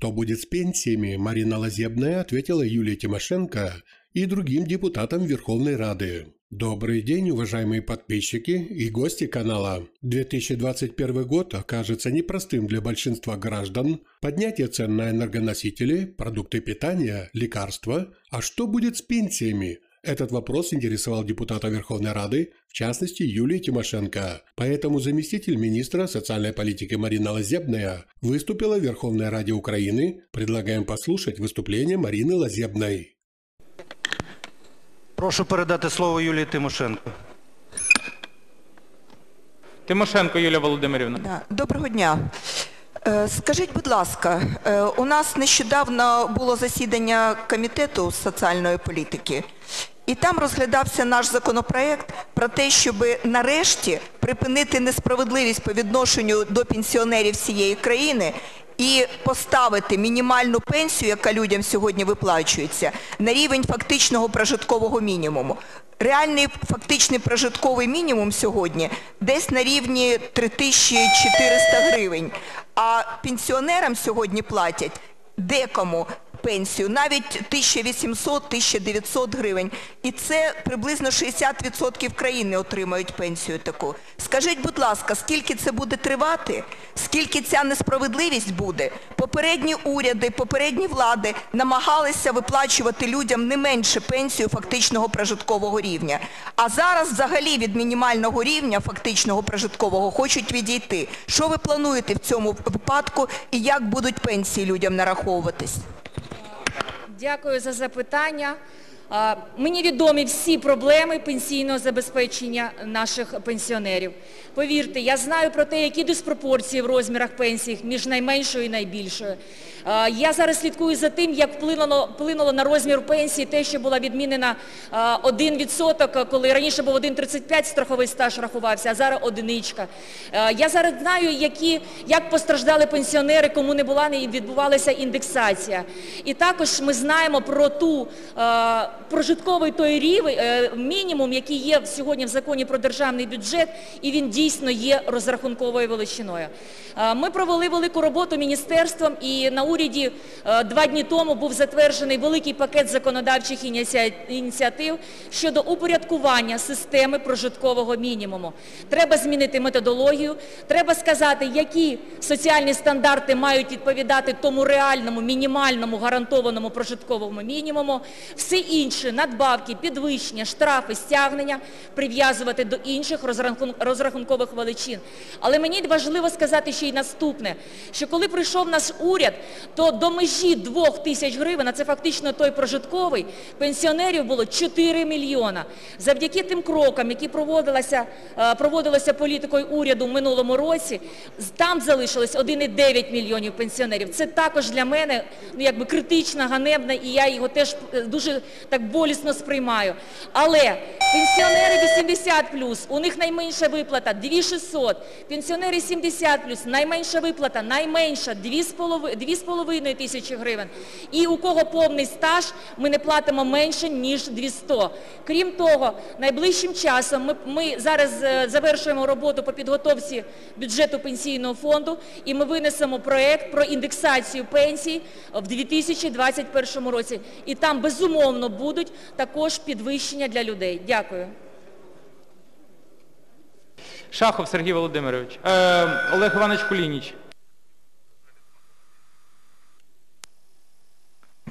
Что будет с пенсиями, Марина Лазебная ответила Юлии Тимошенко и другим депутатам Верховной Рады. Добрый день, уважаемые подписчики и гости канала. 2021 год окажется непростым для большинства граждан. Поднятие цен на энергоносители, продукты питания, лекарства. А что будет с пенсиями? Этот вопрос интересовал депутата Верховной Рады, в частности Юлии Тимошенко. Поэтому заместитель министра социальной политики Марина Лазебная выступила в Верховной Раде Украины. Предлагаем послушать выступление Марины Лазебной. Прошу передати слово Юлії Тимошенко. Тимошенко Юлія Володимирівна. Да, Доброго дня. Е, Скажіть, будь ласка, е, у нас нещодавно було засідання комітету з соціальної політики, і там розглядався наш законопроект про те, щоб нарешті припинити несправедливість по відношенню до пенсіонерів всієї країни і поставити мінімальну пенсію, яка людям сьогодні виплачується, на рівень фактичного прожиткового мінімуму. Реальний фактичний прожитковий мінімум сьогодні десь на рівні 3400 гривень. А пенсіонерам сьогодні платять декому пенсію навіть 1800-1900 гривень. І це приблизно 60% країни отримають пенсію таку. Скажіть, будь ласка, скільки це буде тривати? Скільки ця несправедливість буде? Попередні уряди, попередні влади намагалися виплачувати людям не менше пенсію фактичного прожиткового рівня. А зараз взагалі від мінімального рівня фактичного прожиткового хочуть відійти. Що ви плануєте в цьому випадку і як будуть пенсії людям нараховуватись? Дякую за запитання. Мені відомі всі проблеми пенсійного забезпечення наших пенсіонерів. Повірте, я знаю про те, які диспропорції в розмірах пенсій між найменшою і найбільшою. Я зараз слідкую за тим, як вплинуло, на розмір пенсії те, що була відмінена 1%, коли раніше був 1,35 страховий стаж рахувався, а зараз одиничка. Я зараз знаю, як постраждали пенсіонери, кому не була не відбувалася індексація. І також ми знаємо про ту прожитковий той рівень, е, мінімум, який є сьогодні в законі про державний бюджет, і він дійсно є розрахунковою величиною. Ми провели велику роботу міністерством, і на уряді е, два дні тому був затверджений великий пакет законодавчих ініціатив щодо упорядкування системи прожиткового мінімуму. Треба змінити методологію, треба сказати, які соціальні стандарти мають відповідати тому реальному, мінімальному, гарантованому прожитковому мінімуму. Все інше, надбавки, підвищення, штрафи, стягнення прив'язувати до інших розрахункових величин. Але мені важливо сказати ще й наступне, що коли прийшов наш уряд, то до межі 2 тисяч гривень, а це фактично той прожитковий, пенсіонерів було 4 мільйона. Завдяки тим крокам, які проводилися, е, проводилися політикою уряду в минулому році, там залишилось 1,9 мільйонів пенсіонерів. Це також для мене ну, якби критично, ганебно, і я його теж е, дуже так болісно сприймаю. Але пенсіонери 80+, у них найменша виплата 2600, пенсіонери 70+, найменша виплата, найменша 2,5 тисячі гривень. І у кого повний стаж, ми не платимо менше, ніж 200. Крім того, найближчим часом ми, ми зараз е, завершуємо роботу по підготовці бюджету пенсійного фонду, і ми винесемо проект про індексацію пенсій в 2021 році. І там, безумовно, будуть також підвищення для людей. Дякую. Шахов Сергій Володимирович. Е, Олег Іванович Кулініч.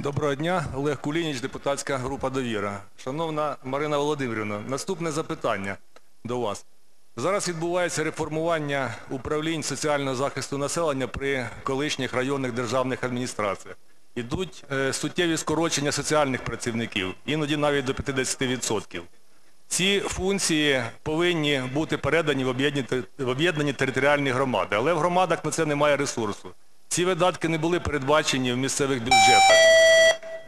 Доброго дня, Олег Кулініч, депутатська група «Довіра». Шановна Марина Володимирівна, наступне запитання до вас. Зараз відбувається реформування управлінь соціального захисту населення при колишніх районних державних адміністраціях. Ідуть е, суттєві скорочення соціальних працівників, іноді навіть до 50%. Ці функції повинні бути передані в об'єднані територіальні громади, але в громадах на це немає ресурсу. Ці видатки не були передбачені в місцевих бюджетах.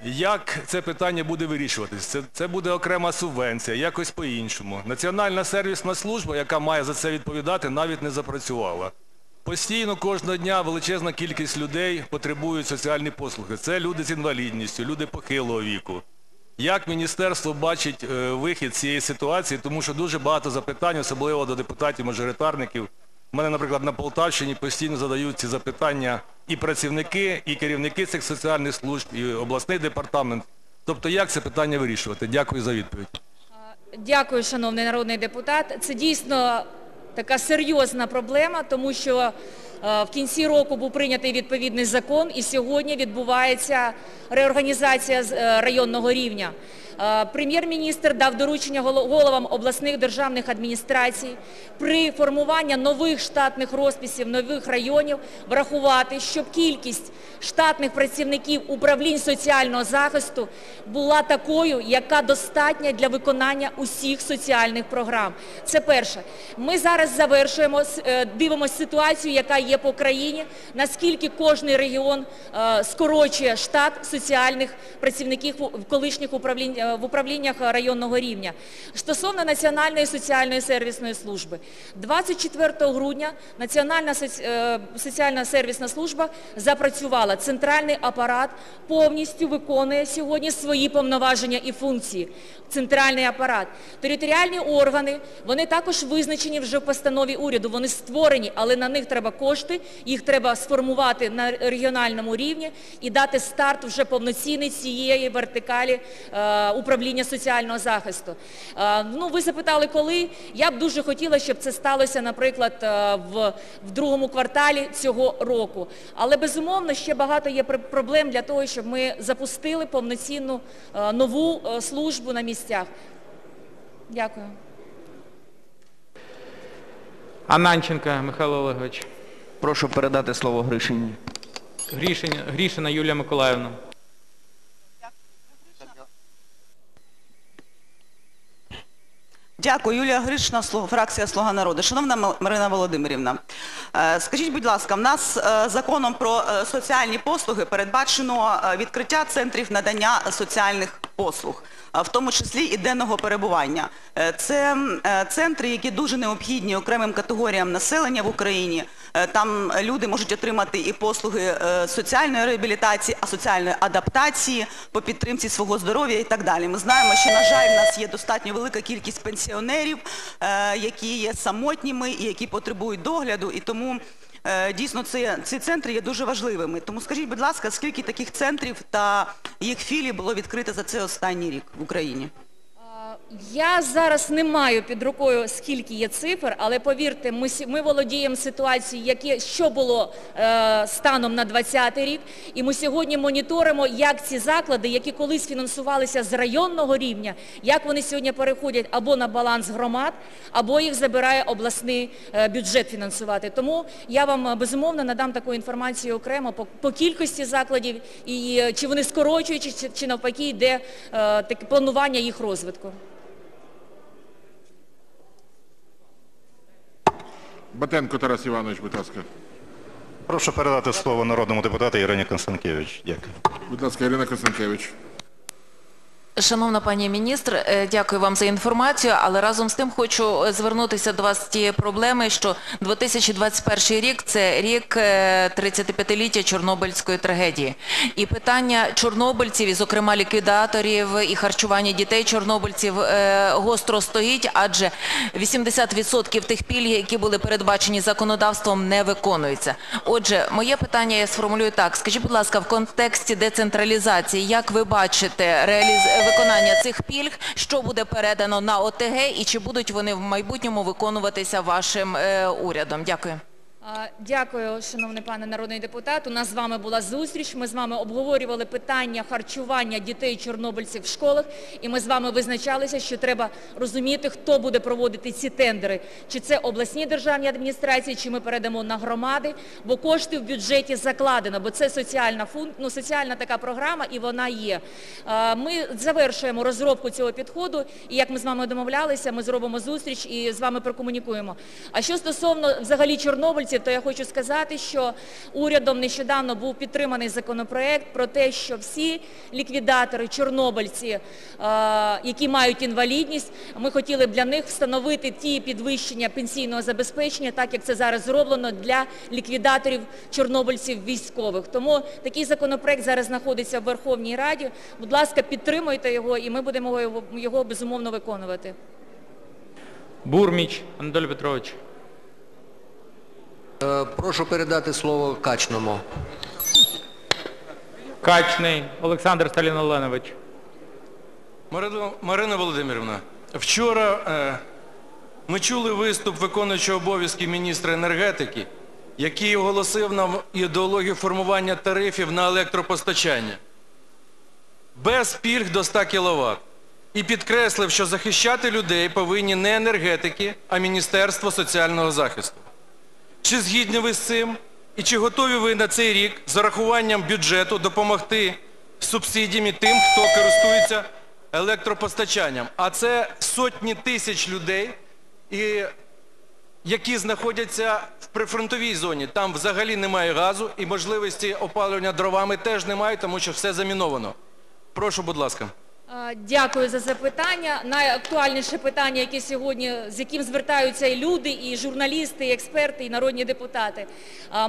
Як це питання буде вирішуватись? Це, це буде окрема субвенція, якось по-іншому. Національна сервісна служба, яка має за це відповідати, навіть не запрацювала. Постійно кожного дня величезна кількість людей потребують соціальні послуги. Це люди з інвалідністю, люди похилого віку. Як міністерство бачить е, вихід з цієї ситуації, тому що дуже багато запитань, особливо до депутатів-мажоритарників, У мене, наприклад, на Полтавщині постійно задають ці запитання і працівники, і керівники цих соціальних служб, і обласний департамент. Тобто як це питання вирішувати? Дякую за відповідь. Дякую, шановний народний депутат. Це дійсно така серйозна проблема, тому що е, в кінці року був прийнятий відповідний закон і сьогодні відбувається реорганізація е, районного рівня. Е, Прем'єр-міністр дав доручення головам обласних державних адміністрацій при формуванні нових штатних розписів нових районів врахувати, щоб кількість штатних працівників управлінь соціального захисту була такою, яка достатня для виконання усіх соціальних програм. Це перше. Ми зараз завершуємо, е, дивимося ситуацію, яка є по країні, наскільки кожний регіон е, скорочує штат соціальних працівників колишніх управлінь, в управліннях районного рівня. Стосовно Національної соціальної сервісної служби. 24 грудня Національна е, соціальна сервісна служба запрацювала. Центральний апарат повністю виконує сьогодні свої повноваження і функції. Центральний апарат. Територіальні органи, вони також визначені вже в постанові уряду, вони створені, але на них треба кошти, їх треба сформувати на регіональному рівні і дати старт вже повноцінний цієї вертикалі е, управління соціального захисту. Е, ну, ви запитали, коли. Я б дуже хотіла, щоб це сталося, наприклад, е, в, в другому кварталі цього року. Але, безумовно, ще багато є проблем для того, щоб ми запустили повноцінну е, нову е, службу на місцях. Дякую. Ананченко Михайло Олегович. Прошу передати слово Гришині. Грішина Юлія Миколаївна. Дякую, Юлія Гришна, фракція «Слуга народу». Шановна Марина Володимирівна, е, скажіть, будь ласка, в нас е, законом про е, соціальні послуги передбачено відкриття центрів надання соціальних послуг, в тому числі і денного перебування. Це центри, які дуже необхідні окремим категоріям населення в Україні. Е, Там люди можуть отримати і послуги е, соціальної реабілітації, а соціальної адаптації по підтримці свого здоров'я і так далі. Ми знаємо, що, на жаль, в нас є достатньо велика кількість пенсіонерів, е, які є самотніми і які потребують догляду. І тому дійсно ці, центри є дуже важливими. Тому скажіть, будь ласка, скільки таких центрів та їх філій було відкрито за цей останній рік в Україні? Я зараз не маю під рукою, скільки є цифр, але повірте, ми, ми володіємо ситуацією, яке, що було е, станом на 2020 рік, і ми сьогодні моніторимо, як ці заклади, які колись фінансувалися з районного рівня, як вони сьогодні переходять або на баланс громад, або їх забирає обласний е, бюджет фінансувати. Тому я вам е, безумовно надам таку інформацію окремо по, по кількості закладів, і е, чи вони скорочують, чи, чи навпаки йде е, таке планування їх розвитку. Батенко Тарас Іванович, будь ласка. Прошу передати слово народному депутату Ірині Констанкевич. Дякую. Будь ласка, Ірина Констанкевич. Шановна пані міністр, е, дякую вам за інформацію, але разом з тим хочу е, звернутися до вас з тієї проблеми, що 2021 рік – це рік е, 35-ліття Чорнобильської трагедії. І питання чорнобильців, і зокрема ліквідаторів і харчування дітей чорнобильців е, гостро стоїть, адже 80% тих пільг, які були передбачені законодавством, не виконуються. Отже, моє питання я сформулюю так. Скажіть, будь ласка, в контексті децентралізації, як ви бачите реаліз... виконання цих пільг, що буде передано на ОТГ і чи будуть вони в майбутньому виконуватися вашим е, урядом? Дякую. Дякую, шановний пане народний депутат. У нас з вами була зустріч. Ми з вами обговорювали питання харчування дітей чорнобильців в школах, і ми з вами визначалися, що треба розуміти, хто буде проводити ці тендери. Чи це обласні державні адміністрації, чи ми передамо на громади, бо кошти в бюджеті закладено, бо це соціальна фун... ну, соціальна така програма, і вона є. Ми завершуємо розробку цього підходу, і як ми з вами домовлялися, ми зробимо зустріч і з вами прокомунікуємо. А що стосовно взагалі чорнобильців, то я хочу сказати, що урядом нещодавно був підтриманий законопроект про те, що всі ліквідатори, чорнобильці, е, які мають інвалідність, ми хотіли б для них встановити ті підвищення пенсійного забезпечення, так як це зараз зроблено для ліквідаторів чорнобильців військових. Тому такий законопроект зараз знаходиться в Верховній Раді. Будь ласка, підтримуйте його, і ми будемо його безумовно виконувати. Бурміч Анатолій Петрович. Е, Прошу передати слово Качному. Качний Олександр Сталіноленович. Марина, Марина Володимирівна, вчора е, ми чули виступ виконуючого обов'язки міністра енергетики, який оголосив нам ідеологію формування тарифів на електропостачання без пільг до 100 кВт. І підкреслив, що захищати людей повинні не енергетики, а Міністерство соціального захисту. Чи згідні ви з цим? І чи готові ви на цей рік з урахуванням бюджету допомогти субсидіями тим, хто користується електропостачанням? А це сотні тисяч людей, які знаходяться в прифронтовій зоні. Там взагалі немає газу і можливості опалювання дровами теж немає, тому що все заміновано. Прошу, будь ласка. Дякую за запитання. Найактуальніше питання, яке сьогодні, з яким звертаються і люди, і журналісти, і експерти, і народні депутати.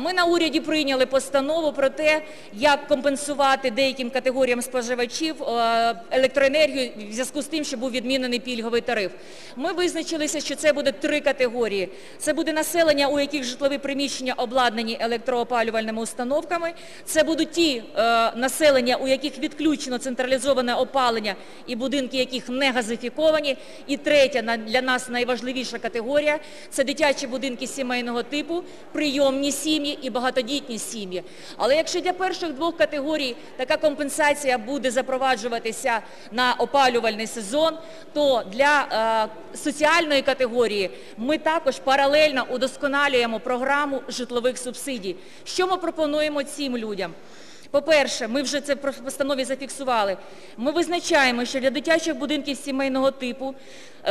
Ми на уряді прийняли постанову про те, як компенсувати деяким категоріям споживачів електроенергію в зв'язку з тим, що був відмінений пільговий тариф. Ми визначилися, що це буде три категорії. Це буде населення, у яких житлові приміщення обладнані електроопалювальними установками. Це будуть ті е, населення, у яких відключено централізоване опалення і будинки яких не газифіковані. І третя для нас найважливіша категорія – це дитячі будинки сімейного типу, прийомні сім'ї і багатодітні сім'ї. Але якщо для перших двох категорій така компенсація буде запроваджуватися на опалювальний сезон, то для е, соціальної категорії ми також паралельно удосконалюємо програму житлових субсидій. Що ми пропонуємо цим людям? По-перше, ми вже це в постанові зафіксували. Ми визначаємо, що для дитячих будинків сімейного типу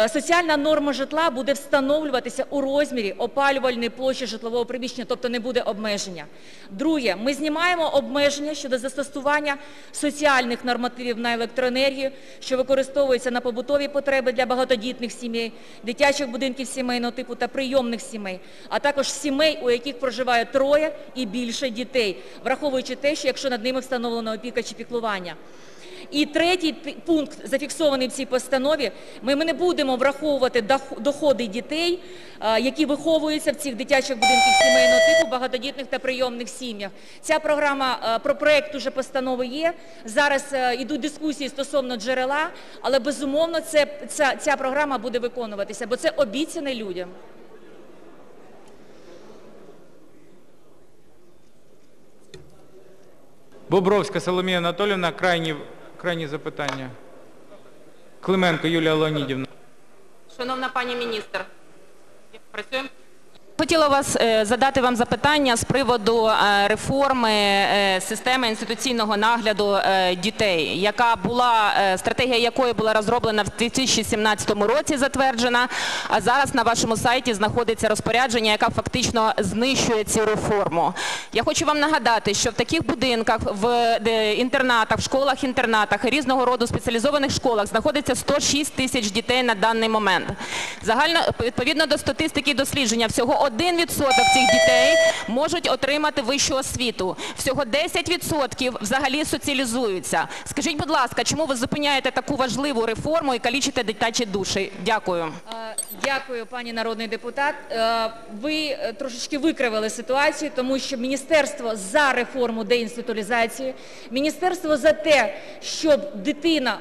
соціальна норма житла буде встановлюватися у розмірі опалювальної площі житлового приміщення, тобто не буде обмеження. Друге, ми знімаємо обмеження щодо застосування соціальних нормативів на електроенергію, що використовується на побутові потреби для багатодітних сімей, дитячих будинків сімейного типу та прийомних сімей, а також сімей, у яких проживає троє і більше дітей, враховуючи те, що якщо над ними встановлена опіка чи піклування. І третій пункт, зафіксований в цій постанові, ми не будемо враховувати доходи дітей, які виховуються в цих дитячих будинках сімейного типу, багатодітних та прийомних сім'ях. Ця програма, а, про проект уже постанови є. Зараз йдуть дискусії стосовно джерела, але безумовно ця, програма буде виконуватися, бо це обіцяне людям. Бобровська Соломія Анатолівна, крайні, крайні запитання. Клименко Юлія Леонідівна. Шановна пані міністр, працюємо? Хотіла вас е, задати вам запитання з приводу е, реформи е, системи інституційного нагляду дітей, яка була стратегія якої була розроблена в 2017 році, затверджена. А зараз на вашому сайті знаходиться розпорядження, яка фактично знищує цю реформу. Я хочу вам нагадати, що в таких будинках, в інтернатах, в школах-інтернатах, різного роду спеціалізованих школах знаходиться 106 тисяч дітей на даний момент. Загально відповідно до статистики дослідження, всього 1% цих дітей можуть отримати вищу освіту. Всього 10% взагалі соціалізуються. Скажіть, будь ласка, чому ви зупиняєте таку важливу реформу і калічите дитячі душі? Дякую. Е, Дякую, пані народний депутат. Е, Ви е, трошечки викривили ситуацію, тому що міністерство за реформу деінституалізації, міністерство за те, щоб дитина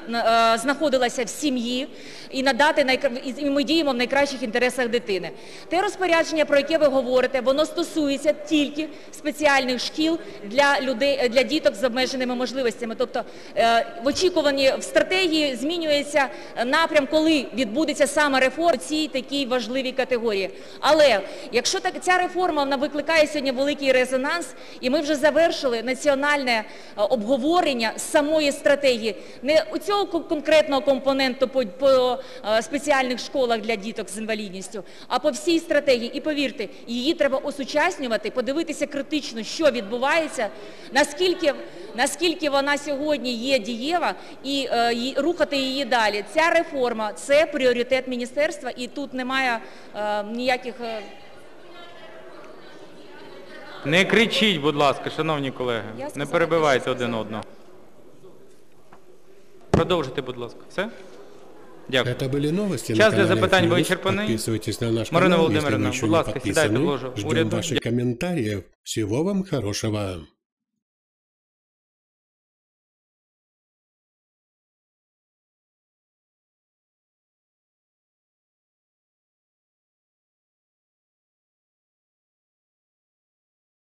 знаходилася в сім'ї і надати і ми діємо в найкращих інтересах дитини. Те розпорядження, про яке ви говорите, воно стосується тільки спеціальних шкіл для людей для діток з обмеженими можливостями. Тобто е, в очікуванні в стратегії змінюється напрям, коли відбудеться саме реформа цій такій важливій категорії. Але якщо так ця реформа вона викликає сьогодні великий резонанс, і ми вже завершили національне е, обговорення самої стратегії, не у цього конкретного компоненту по, по е, спеціальних школах для діток з інвалідністю, а по всій стратегії. І повірте, її треба осучаснювати, подивитися критично, що відбувається, наскільки, наскільки вона сьогодні є дієва, і е, рухати її далі. Ця реформа це пріоритет міністерства, і тут немає е, ніяких. е, Не кричіть, будь ласка, шановні колеги. Я Не перебивайте один одного. Продовжуйте, будь ласка. Все? Дякую. Это были новости Час на для канале запитань Фьюз. вичерпаний. Подписывайтесь на наш Марина канал, если вы Володимирівна, еще будь не ласка, сідайте в подписаны. ложу Ждем уряду. ваших комментариев. Всего вам хорошего.